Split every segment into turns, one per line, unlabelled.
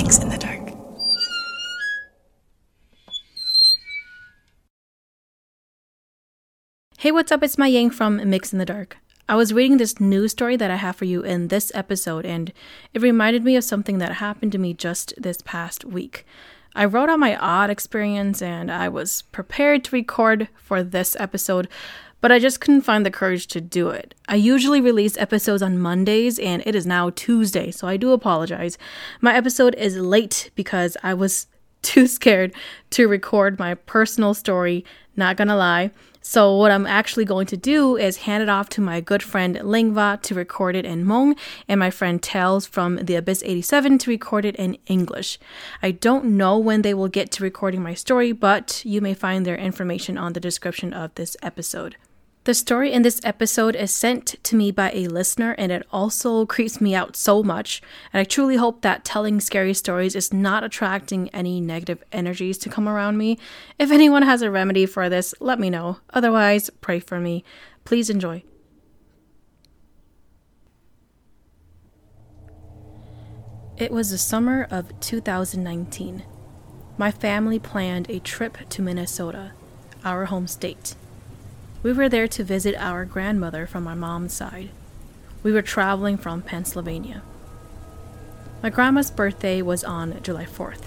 Mix in the Dark.
Hey, what's up? It's my Yang from Mix in the Dark. I was reading this news story that I have for you in this episode, and it reminded me of something that happened to me just this past week. I wrote out my odd experience and I was prepared to record for this episode, but I just couldn't find the courage to do it. I usually release episodes on Mondays and it is now Tuesday, so I do apologize. My episode is late because I was too scared to record my personal story, not gonna lie. So what I'm actually going to do is hand it off to my good friend Lingva to record it in Hmong and my friend Tales from the Abyss 87 to record it in English. I don't know when they will get to recording my story, but you may find their information on the description of this episode. The story in this episode is sent to me by a listener, and it also creeps me out so much. And I truly hope that telling scary stories is not attracting any negative energies to come around me. If anyone has a remedy for this, let me know. Otherwise, pray for me. Please enjoy. It was the summer of 2019. My family planned a trip to Minnesota, our home state. We were there to visit our grandmother from my mom's side. We were traveling from Pennsylvania. My grandma's birthday was on July 4th.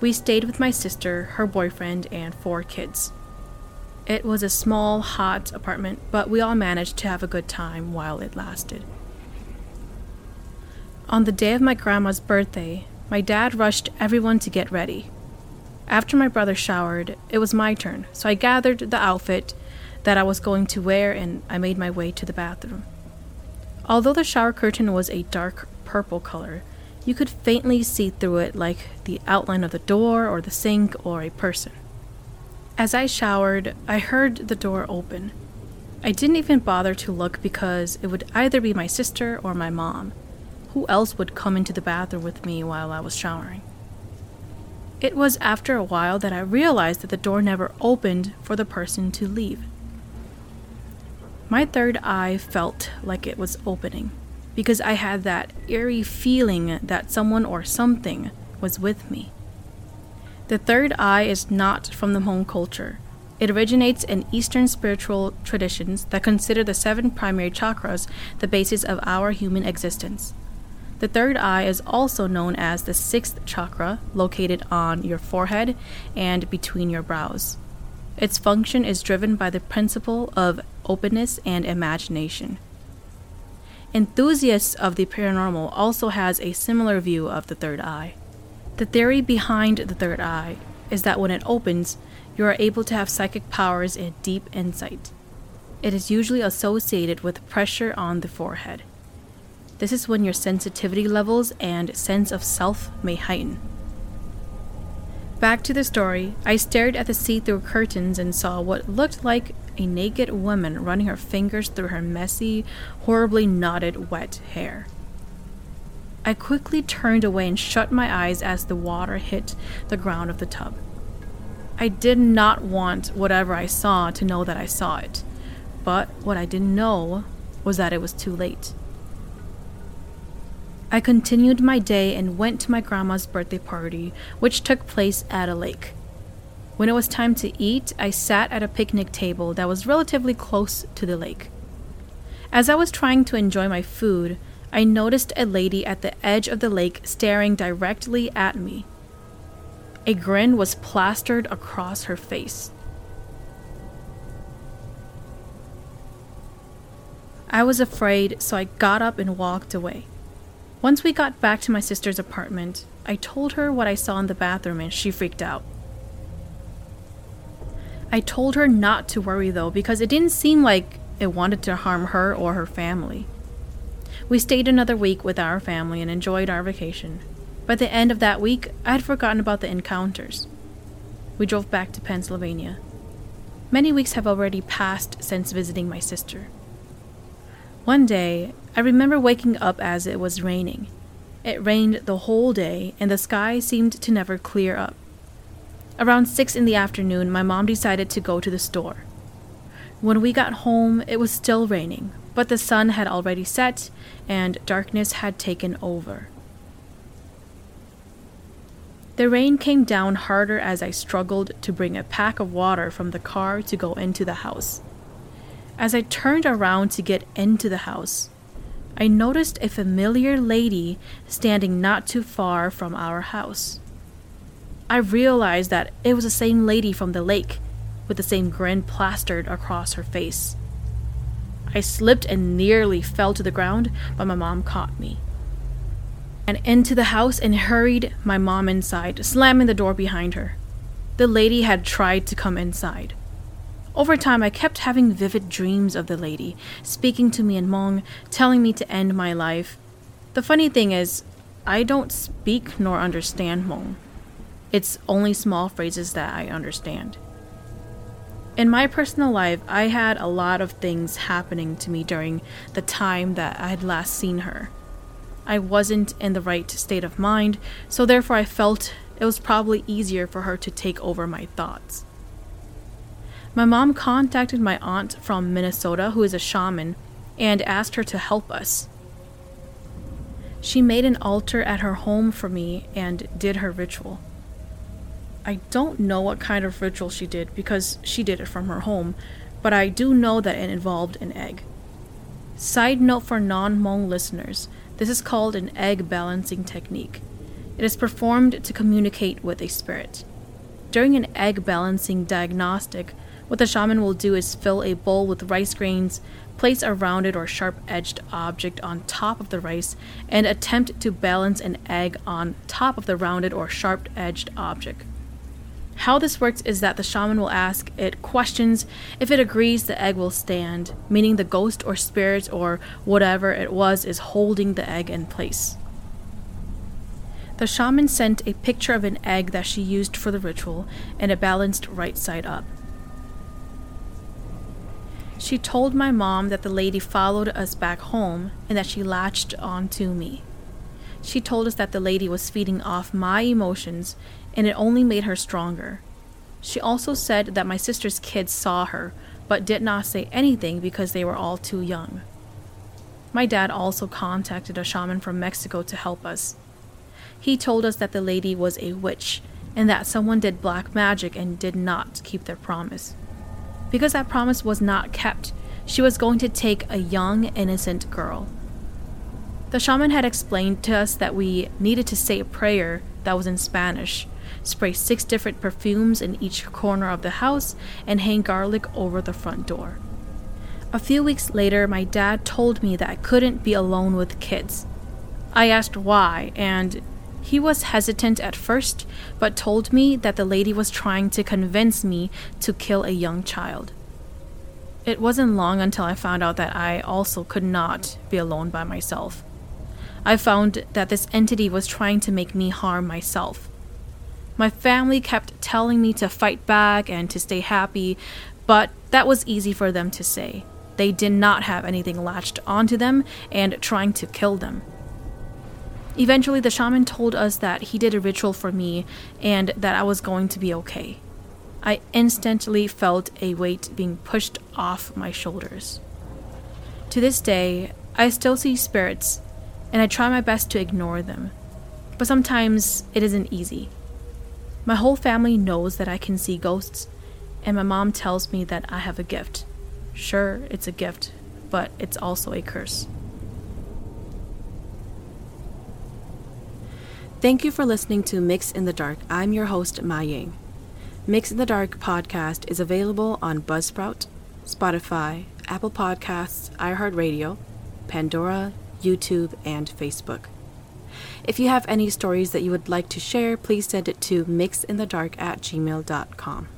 We stayed with my sister, her boyfriend, and four kids. It was a small, hot apartment, but we all managed to have a good time while it lasted. On the day of my grandma's birthday, my dad rushed everyone to get ready. After my brother showered, it was my turn, so I gathered the outfit that I was going to wear and I made my way to the bathroom. Although the shower curtain was a dark purple color, you could faintly see through it like the outline of the door or the sink or a person. As I showered, I heard the door open. I didn't even bother to look because it would either be my sister or my mom. Who else would come into the bathroom with me while I was showering? It was after a while that I realized that the door never opened for the person to leave. My third eye felt like it was opening because I had that eerie feeling that someone or something was with me. The third eye is not from the Hmong culture. It originates in Eastern spiritual traditions that consider the seven primary chakras the basis of our human existence. The third eye is also known as the sixth chakra, located on your forehead and between your brows. Its function is driven by the principle of openness and imagination. Enthusiasts of the paranormal also has a similar view of the third eye. The theory behind the third eye is that when it opens, you are able to have psychic powers and deep insight. It is usually associated with pressure on the forehead. This is when your sensitivity levels and sense of self may heighten. Back to the story, I stared at the see through curtains and saw what looked like a naked woman running her fingers through her messy, horribly knotted, wet hair. I quickly turned away and shut my eyes as the water hit the ground of the tub. I did not want whatever I saw to know that I saw it, but what I didn't know was that it was too late. I continued my day and went to my grandma's birthday party, which took place at a lake. When it was time to eat, I sat at a picnic table that was relatively close to the lake. As I was trying to enjoy my food, I noticed a lady at the edge of the lake staring directly at me. A grin was plastered across her face. I was afraid, so I got up and walked away. Once we got back to my sister's apartment, I told her what I saw in the bathroom and she freaked out. I told her not to worry though, because it didn't seem like it wanted to harm her or her family. We stayed another week with our family and enjoyed our vacation. By the end of that week, I had forgotten about the encounters. We drove back to Pennsylvania. Many weeks have already passed since visiting my sister. One day, I remember waking up as it was raining. It rained the whole day, and the sky seemed to never clear up. Around 6 in the afternoon, my mom decided to go to the store. When we got home, it was still raining, but the sun had already set and darkness had taken over. The rain came down harder as I struggled to bring a pack of water from the car to go into the house. As I turned around to get into the house, I noticed a familiar lady standing not too far from our house. I realized that it was the same lady from the lake, with the same grin plastered across her face. I slipped and nearly fell to the ground, but my mom caught me and into the house and hurried my mom inside, slamming the door behind her. The lady had tried to come inside. Over time, I kept having vivid dreams of the lady, speaking to me in Hmong, telling me to end my life. The funny thing is, I don't speak nor understand Hmong. It's only small phrases that I understand. In my personal life, I had a lot of things happening to me during the time that I had last seen her. I wasn't in the right state of mind, so therefore I felt it was probably easier for her to take over my thoughts. My mom contacted my aunt from Minnesota, who is a shaman, and asked her to help us. She made an altar at her home for me and did her ritual. I don't know what kind of ritual she did because she did it from her home, but I do know that it involved an egg. Side note for non Hmong listeners this is called an egg balancing technique. It is performed to communicate with a spirit. During an egg balancing diagnostic, what the shaman will do is fill a bowl with rice grains, place a rounded or sharp edged object on top of the rice, and attempt to balance an egg on top of the rounded or sharp edged object. How this works is that the shaman will ask it questions. If it agrees, the egg will stand, meaning the ghost or spirit or whatever it was is holding the egg in place. The shaman sent a picture of an egg that she used for the ritual and it balanced right side up. She told my mom that the lady followed us back home and that she latched on to me. She told us that the lady was feeding off my emotions and it only made her stronger. She also said that my sister's kids saw her, but did not say anything because they were all too young. My dad also contacted a shaman from Mexico to help us. He told us that the lady was a witch and that someone did black magic and did not keep their promise. Because that promise was not kept, she was going to take a young, innocent girl. The shaman had explained to us that we needed to say a prayer that was in Spanish spray six different perfumes in each corner of the house, and hang garlic over the front door. A few weeks later, my dad told me that I couldn't be alone with kids. I asked why, and he was hesitant at first, but told me that the lady was trying to convince me to kill a young child. It wasn't long until I found out that I also could not be alone by myself. I found that this entity was trying to make me harm myself. My family kept telling me to fight back and to stay happy, but that was easy for them to say. They did not have anything latched onto them and trying to kill them. Eventually, the shaman told us that he did a ritual for me and that I was going to be okay. I instantly felt a weight being pushed off my shoulders. To this day, I still see spirits and I try my best to ignore them, but sometimes it isn't easy. My whole family knows that I can see ghosts, and my mom tells me that I have a gift. Sure, it's a gift, but it's also a curse. Thank you for listening to Mix in the Dark. I'm your host, Ma Ying. Mix in the Dark podcast is available on Buzzsprout, Spotify, Apple Podcasts, iHeartRadio, Pandora, YouTube, and Facebook. If you have any stories that you would like to share, please send it to mixinthedark at gmail.com.